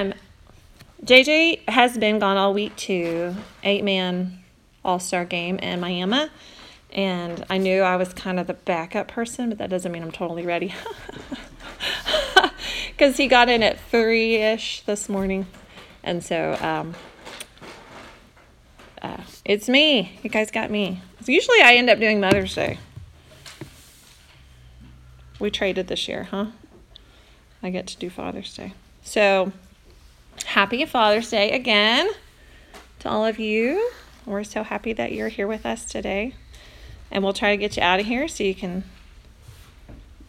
Um, JJ has been gone all week to eight man All Star game in Miami, and I knew I was kind of the backup person, but that doesn't mean I'm totally ready. Because he got in at three ish this morning, and so um, uh, it's me. You guys got me. Usually I end up doing Mother's Day. We traded this year, huh? I get to do Father's Day. So, happy Father's Day again to all of you. We're so happy that you're here with us today. And we'll try to get you out of here so you can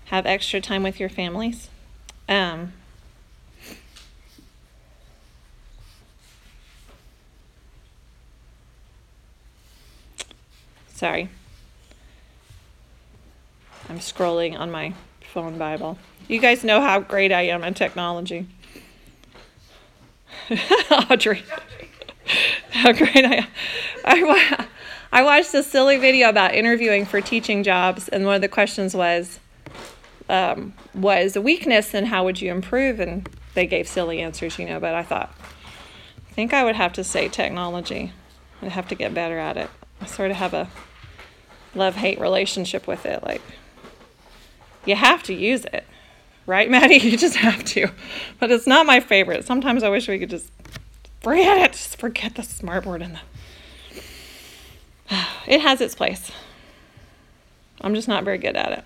have extra time with your families. Um, sorry. I'm scrolling on my phone Bible. You guys know how great I am in technology. Audrey. how great I. I, I watched a silly video about interviewing for teaching jobs, and one of the questions was, um, what is a weakness and how would you improve? And they gave silly answers, you know, but I thought, I think I would have to say technology. I'd have to get better at it. I sort of have a love hate relationship with it. Like, you have to use it, right, Maddie? You just have to. But it's not my favorite. Sometimes I wish we could just forget it, just forget the smartboard and the. It has its place. I'm just not very good at it.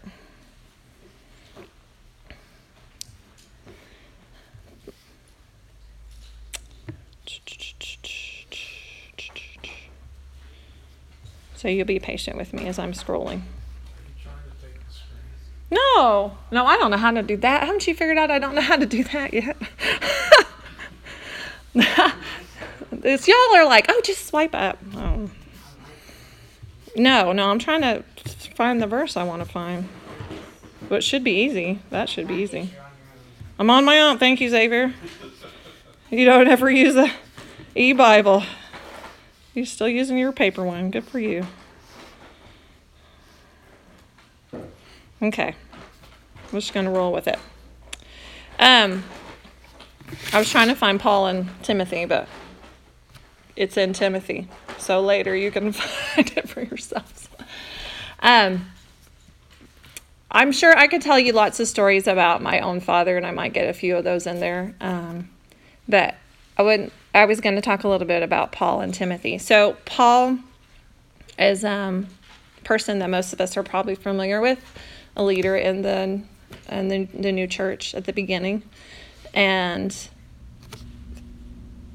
So you'll be patient with me as I'm scrolling. No, no, I don't know how to do that. Haven't you figured out I don't know how to do that yet? it's y'all are like, oh, just swipe up. Oh. No, no, I'm trying to find the verse I want to find. But it should be easy. That should be easy. I'm on my own. Thank you, Xavier. You don't ever use a e Bible. You're still using your paper one. Good for you. Okay. I'm just going to roll with it. Um, I was trying to find Paul and Timothy, but it's in Timothy. So later you can find it for yourselves. Um, I'm sure I could tell you lots of stories about my own father, and I might get a few of those in there. Um, but I would I was going to talk a little bit about Paul and Timothy. So Paul is um, a person that most of us are probably familiar with, a leader in the in the, the new church at the beginning, and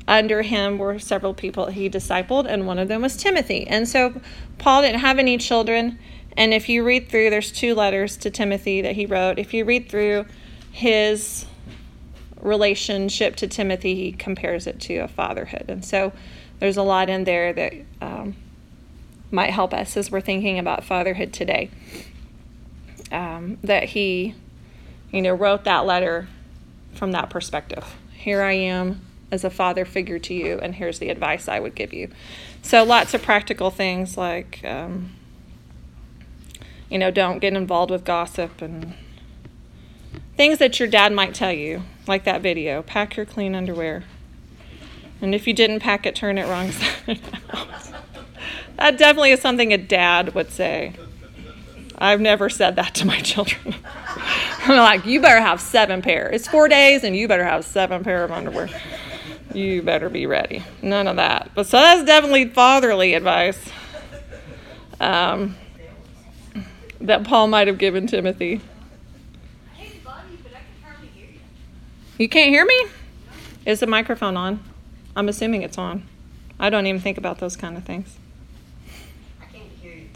under him were several people he discipled, and one of them was Timothy. And so Paul didn't have any children. And if you read through, there's two letters to Timothy that he wrote. If you read through his relationship to Timothy, he compares it to a fatherhood. And so there's a lot in there that um, might help us as we're thinking about fatherhood today. Um, that he, you know, wrote that letter from that perspective. Here I am as a father figure to you, and here's the advice I would give you. So lots of practical things like, um, you know, don't get involved with gossip and things that your dad might tell you, like that video. Pack your clean underwear. And if you didn't pack it, turn it wrong side out. That definitely is something a dad would say. I've never said that to my children. Like, you better have seven pair. It's four days, and you better have seven pair of underwear. You better be ready. None of that. But so that's definitely fatherly advice um, that Paul might have given Timothy. You can't hear me? Is the microphone on? I'm assuming it's on. I don't even think about those kind of things. I can't hear you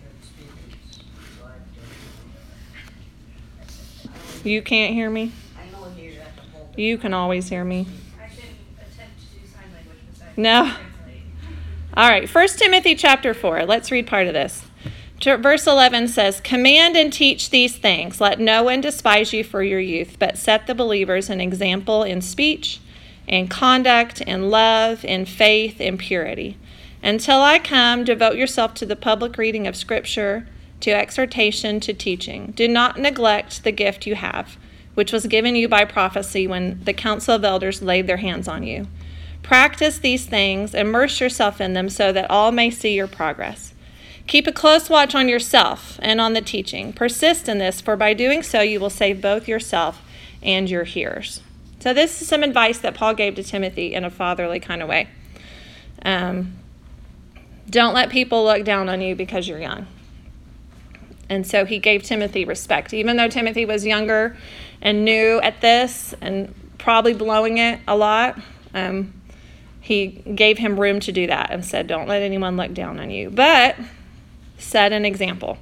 You can't hear me? I know hear at the whole. You can always hear me. I can attempt to do sign language besides No. All right, 1 Timothy chapter 4. Let's read part of this. Verse 11 says, Command and teach these things. Let no one despise you for your youth, but set the believers an example in speech, in conduct, in love, in faith, in purity. Until I come, devote yourself to the public reading of Scripture, to exhortation, to teaching. Do not neglect the gift you have, which was given you by prophecy when the council of elders laid their hands on you. Practice these things, immerse yourself in them so that all may see your progress. Keep a close watch on yourself and on the teaching. Persist in this, for by doing so, you will save both yourself and your hearers. So, this is some advice that Paul gave to Timothy in a fatherly kind of way. Um, don't let people look down on you because you're young. And so he gave Timothy respect. Even though Timothy was younger and new at this and probably blowing it a lot, um, he gave him room to do that and said, Don't let anyone look down on you. But set an example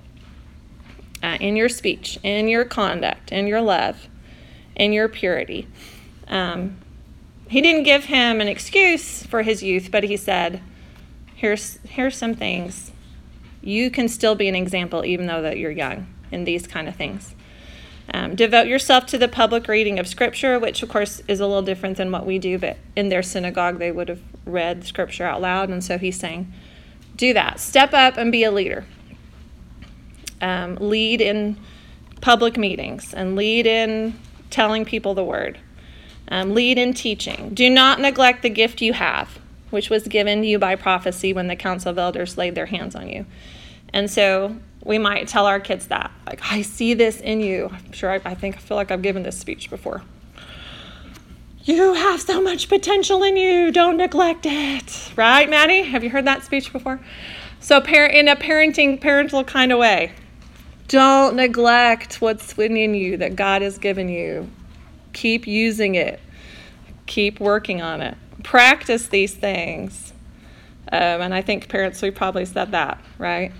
uh, in your speech, in your conduct, in your love, in your purity. Um, he didn't give him an excuse for his youth, but he said, Here's, here's some things you can still be an example even though that you're young in these kind of things. Um, devote yourself to the public reading of Scripture, which of course is a little different than what we do, but in their synagogue they would have read Scripture out loud, and so he's saying, do that. Step up and be a leader. Um, lead in public meetings and lead in telling people the word. Um, lead in teaching. Do not neglect the gift you have which was given to you by prophecy when the council of elders laid their hands on you. And so we might tell our kids that, like, I see this in you. I'm sure I, I think I feel like I've given this speech before. You have so much potential in you. Don't neglect it. Right, Maddie? Have you heard that speech before? So, in a parenting, parental kind of way, don't neglect what's within you that God has given you. Keep using it. Keep working on it practice these things. Um, and I think parents, we probably said that, right?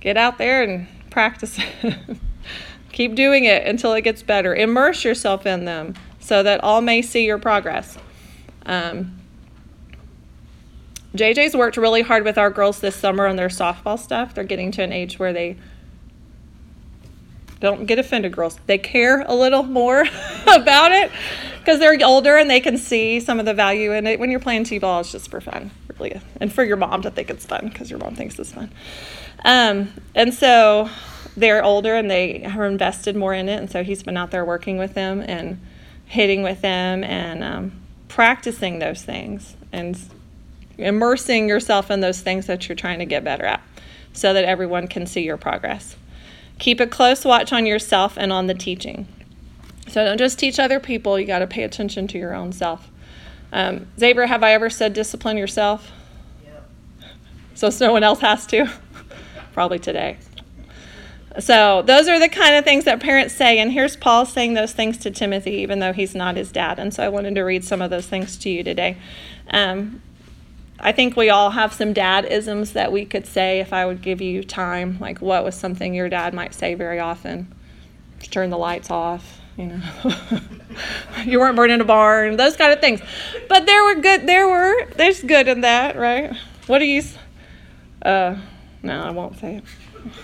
Get out there and practice Keep doing it until it gets better. Immerse yourself in them so that all may see your progress. Um, JJ's worked really hard with our girls this summer on their softball stuff. They're getting to an age where they don't get offended, girls. They care a little more about it because they're older and they can see some of the value in it. When you're playing t-ball, it's just for fun, really, and for your mom to think it's fun because your mom thinks it's fun. Um, and so they're older and they are invested more in it, and so he's been out there working with them and hitting with them and um, practicing those things and immersing yourself in those things that you're trying to get better at, so that everyone can see your progress. Keep a close watch on yourself and on the teaching. So don't just teach other people, you got to pay attention to your own self. Um, Zabra, have I ever said discipline yourself? Yep. So no one else has to? Probably today. So those are the kind of things that parents say. And here's Paul saying those things to Timothy, even though he's not his dad. And so I wanted to read some of those things to you today. Um, I think we all have some dad isms that we could say if I would give you time. Like, what was something your dad might say very often? Just turn the lights off, you know. you weren't born in a barn, those kind of things. But there were good, there were, there's good in that, right? What do you, uh, no, I won't say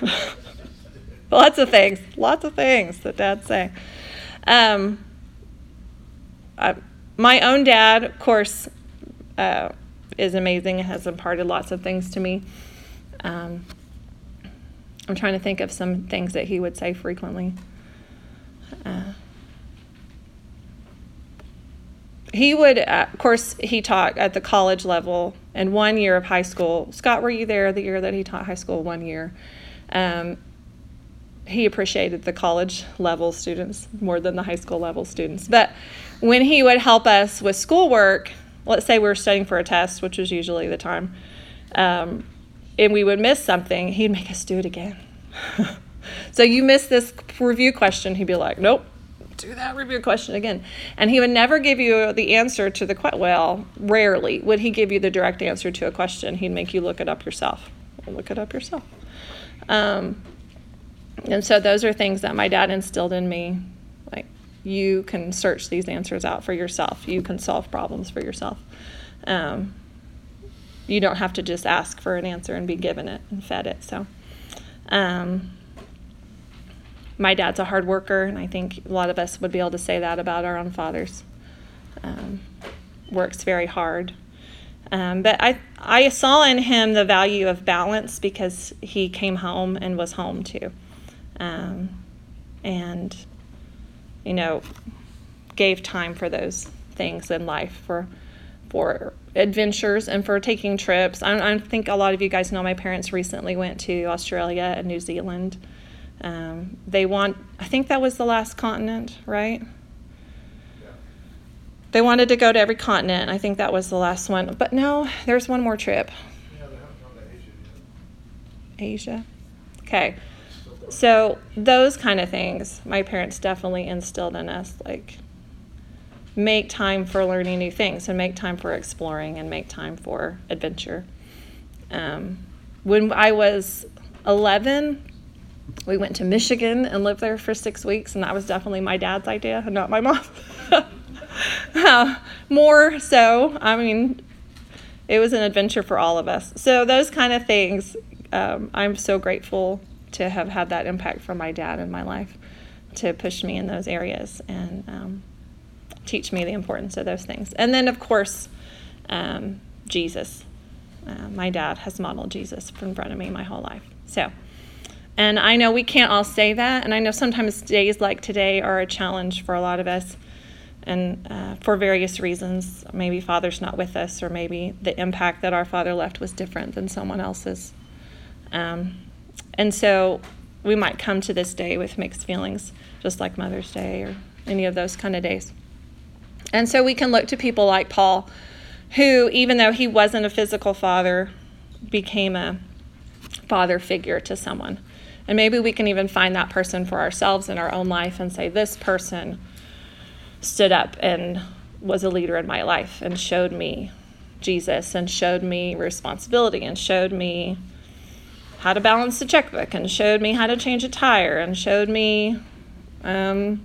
it. lots of things, lots of things that dads say. Um, I, my own dad, of course, uh, is amazing and has imparted lots of things to me. Um, I'm trying to think of some things that he would say frequently. Uh, he would, uh, of course, he taught at the college level and one year of high school. Scott, were you there the year that he taught high school? One year. Um, he appreciated the college level students more than the high school level students. But when he would help us with schoolwork, let's say we were studying for a test, which was usually the time, um, and we would miss something, he'd make us do it again. so you missed this review question, he'd be like, nope, do that review question again. And he would never give you the answer to the question. Well, rarely would he give you the direct answer to a question. He'd make you look it up yourself. Look it up yourself. Um, and so those are things that my dad instilled in me Like, you can search these answers out for yourself. You can solve problems for yourself. Um, you don't have to just ask for an answer and be given it and fed it. So, um, my dad's a hard worker, and I think a lot of us would be able to say that about our own fathers. Um, works very hard. Um, but I, I saw in him the value of balance because he came home and was home too. Um, and you know, gave time for those things in life for for adventures and for taking trips. I, I think a lot of you guys know my parents recently went to Australia and New Zealand. Um, they want, I think that was the last continent, right? They wanted to go to every continent. I think that was the last one. But no, there's one more trip. Asia. Asia. Okay. So those kind of things, my parents definitely instilled in us, like make time for learning new things and make time for exploring and make time for adventure. Um, when I was 11, we went to Michigan and lived there for six weeks, and that was definitely my dad's idea, not my mom. uh, more so, I mean, it was an adventure for all of us. So those kind of things, um, I'm so grateful to have had that impact from my dad in my life to push me in those areas and um, teach me the importance of those things. And then, of course, um, Jesus. Uh, my dad has modeled Jesus in front of me my whole life. So, and I know we can't all say that, and I know sometimes days like today are a challenge for a lot of us and uh, for various reasons. Maybe Father's not with us, or maybe the impact that our Father left was different than someone else's. Um, and so we might come to this day with mixed feelings, just like Mother's Day or any of those kind of days. And so we can look to people like Paul, who, even though he wasn't a physical father, became a father figure to someone. And maybe we can even find that person for ourselves in our own life and say, This person stood up and was a leader in my life and showed me Jesus and showed me responsibility and showed me how to balance the checkbook and showed me how to change a tire and showed me um,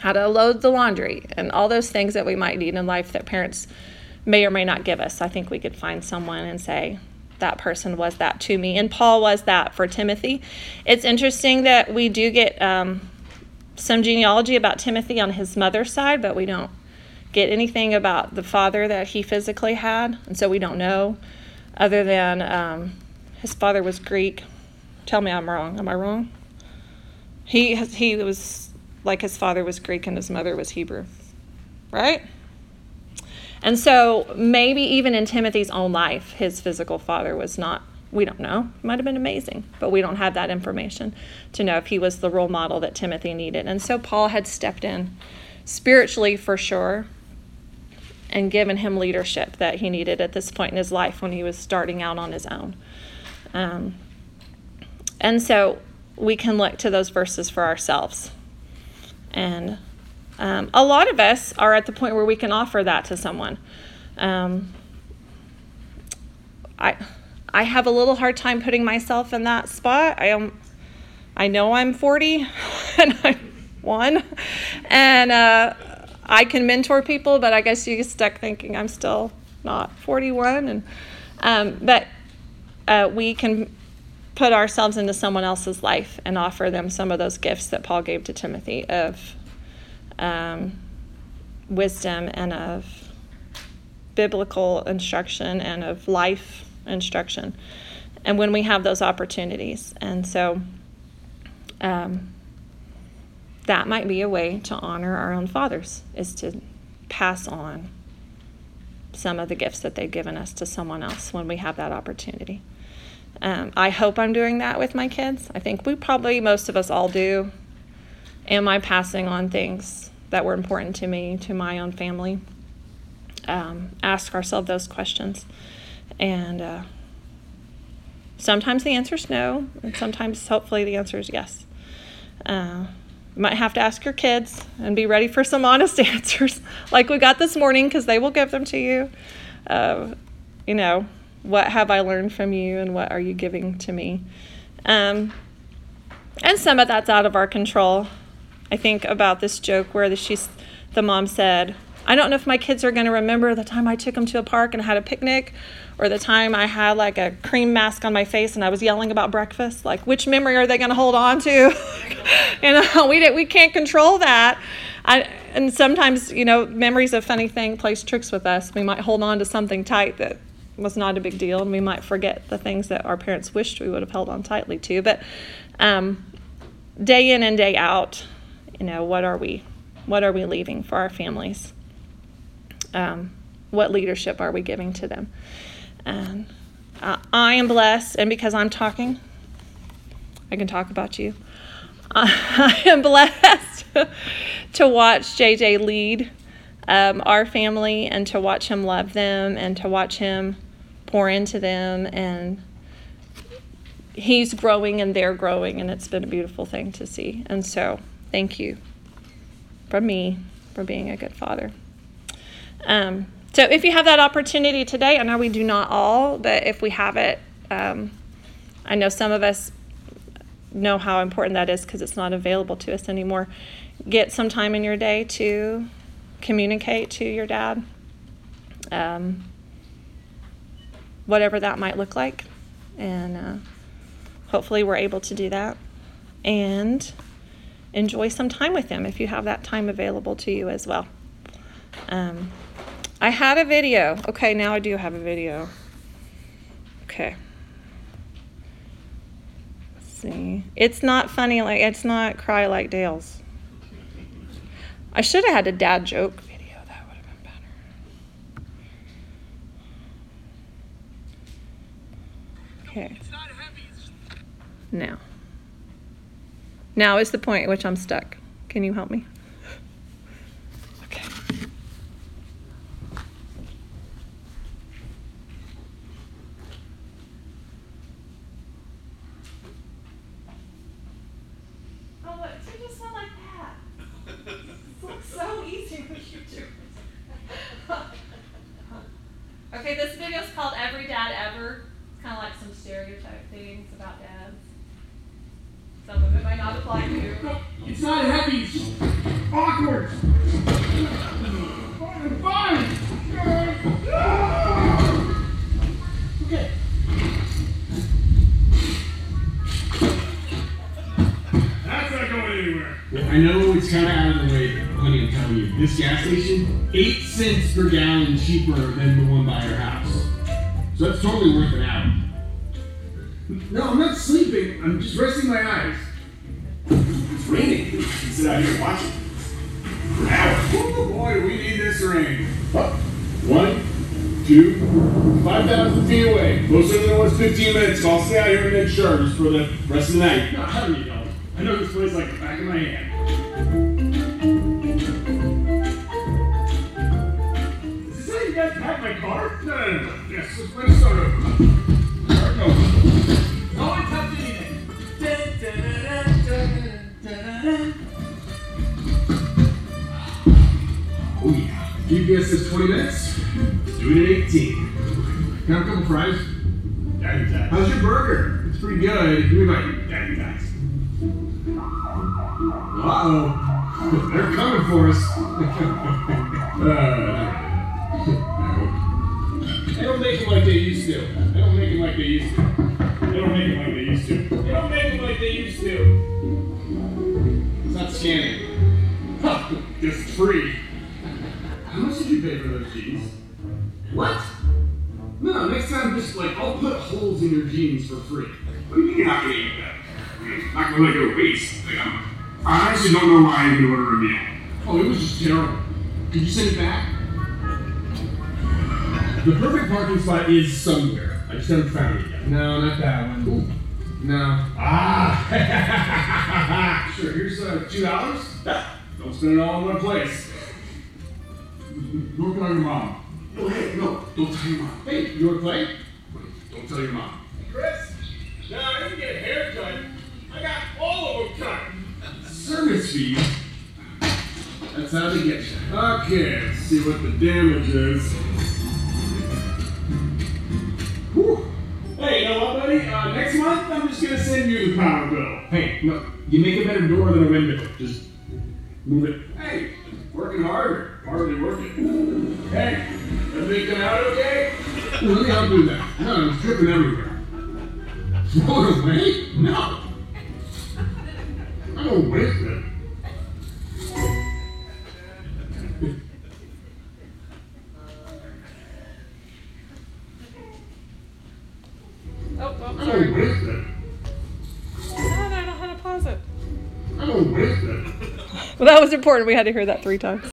how to load the laundry and all those things that we might need in life that parents may or may not give us. I think we could find someone and say, that person was that to me. And Paul was that for Timothy. It's interesting that we do get um, some genealogy about Timothy on his mother's side, but we don't get anything about the father that he physically had. And so we don't know, other than um, his father was Greek. Tell me I'm wrong. Am I wrong? He, he was like his father was Greek and his mother was Hebrew. Right? And so maybe even in Timothy's own life, his physical father was not, we don't know, might have been amazing, but we don't have that information to know if he was the role model that Timothy needed. And so Paul had stepped in spiritually for sure and given him leadership that he needed at this point in his life when he was starting out on his own. Um, and so we can look to those verses for ourselves. And um, a lot of us are at the point where we can offer that to someone. Um, I, I have a little hard time putting myself in that spot. I am, I know I'm 40 and I'm one, and uh, I can mentor people, but I guess you get stuck thinking I'm still not 41. And um, but uh, we can put ourselves into someone else's life and offer them some of those gifts that Paul gave to Timothy of um, wisdom and of biblical instruction and of life instruction. And when we have those opportunities. And so um, that might be a way to honor our own fathers, is to pass on some of the gifts that they've given us to someone else when we have that opportunity. Um, I hope I'm doing that with my kids. I think we probably, most of us all do. Am I passing on things that were important to me, to my own family? Um, ask ourselves those questions. And uh, sometimes the answer is no, and sometimes, hopefully, the answer is yes. Uh, you might have to ask your kids and be ready for some honest answers, like we got this morning, because they will give them to you. Uh, you know, what have I learned from you, and what are you giving to me? Um, and some of that's out of our control. I think about this joke where the, she's, the mom said, I don't know if my kids are going to remember the time I took them to a park and had a picnic or the time I had like a cream mask on my face and I was yelling about breakfast. Like, which memory are they going to hold on to? you know, we, we can't control that. I, and sometimes, you know, memories a funny thing, plays tricks with us. We might hold on to something tight that was not a big deal and we might forget the things that our parents wished we would have held on tightly to. But um, day in and day out, you know, what are we What are we leaving for our families? Um, what leadership are we giving to them? And uh, I am blessed, and because I'm talking, I can talk about you. I am blessed to watch JJ lead um, our family and to watch him love them and to watch him pour into them. And he's growing and they're growing, and it's been a beautiful thing to see. And so, thank you from me for being a good father. Um, so, if you have that opportunity today, I know we do not all, but if we have it, um, I know some of us know how important that is because it's not available to us anymore. Get some time in your day to communicate to your dad, um, whatever that might look like. And uh, hopefully, we're able to do that and enjoy some time with him if you have that time available to you as well. Um, I had a video. Okay, now I do have a video. Okay. Let's see. It's not funny like it's not cry like Dale's. I should have had a dad joke video. That would have been better. Okay. Now. Now is the point at which I'm stuck. Can you help me? Okay. Oh, just like that. It looks so easy you do okay, this video is called Every Dad Ever. It's kind of like some stereotype things about dads. Some of it might not apply to you. It's not heavy. It's just awkward. Fine. Fine. Okay. That's not going anywhere. I know it's kind of out of the way, but honey, I'm telling you, this gas station, eight cents per gallon cheaper than the one by your house. So that's totally worth it out. No, I'm not sleeping. I'm just resting my eyes. It's raining. You can sit out here and watch it. For hours. Oh boy, we need this rain. Up. One, two, 5,000 feet away. Closer than it was 15 minutes. So I'll stay out here and make sure just for the rest of the night. No, how do you know? I know this place like the back of my hand. Is this how you guys pack my car? No, no, no. Yes, let's, Oh yeah. GPS says 20 minutes. Do it in 18. Can I have a couple fries? Daddy tax. How's your burger? It's pretty good. Give me my daddy tax. Uh-oh. They're coming for us. uh, they don't make it like they used to. They don't make it like they used to. They don't make them like they used to. They don't make them like they used to. It's scanning. Huh, it's free. How much did you pay for those jeans? What? No, next time just like I'll put holes in your jeans for free. What do you mean you're not gonna eat that? I mean, not gonna let it go waste. Like, I'm, I actually don't know why I didn't order a meal. Oh, it was just terrible. Could you send it back? The perfect parking spot is somewhere. I just haven't found it yet. No, not that one. Ooh. No. Ah! sure, here's uh, two dollars. Don't spend it all in one place. Don't tell your mom. No, hey, no, don't tell your mom. Hey, you wanna play? Wait, don't tell your mom. Chris, now I didn't get a haircut. I got all of them cut. Service fees. That's how they get you. Okay, let's see what the damage is. You the power bill. Hey, no, you make a better door than a window. Just move it. Hey, working harder, hardly working. Hey, everything come out okay? Well, let me help do that. No, it's dripping everywhere. Throw it away? No. I don't waste it. Well, that was important. We had to hear that three times.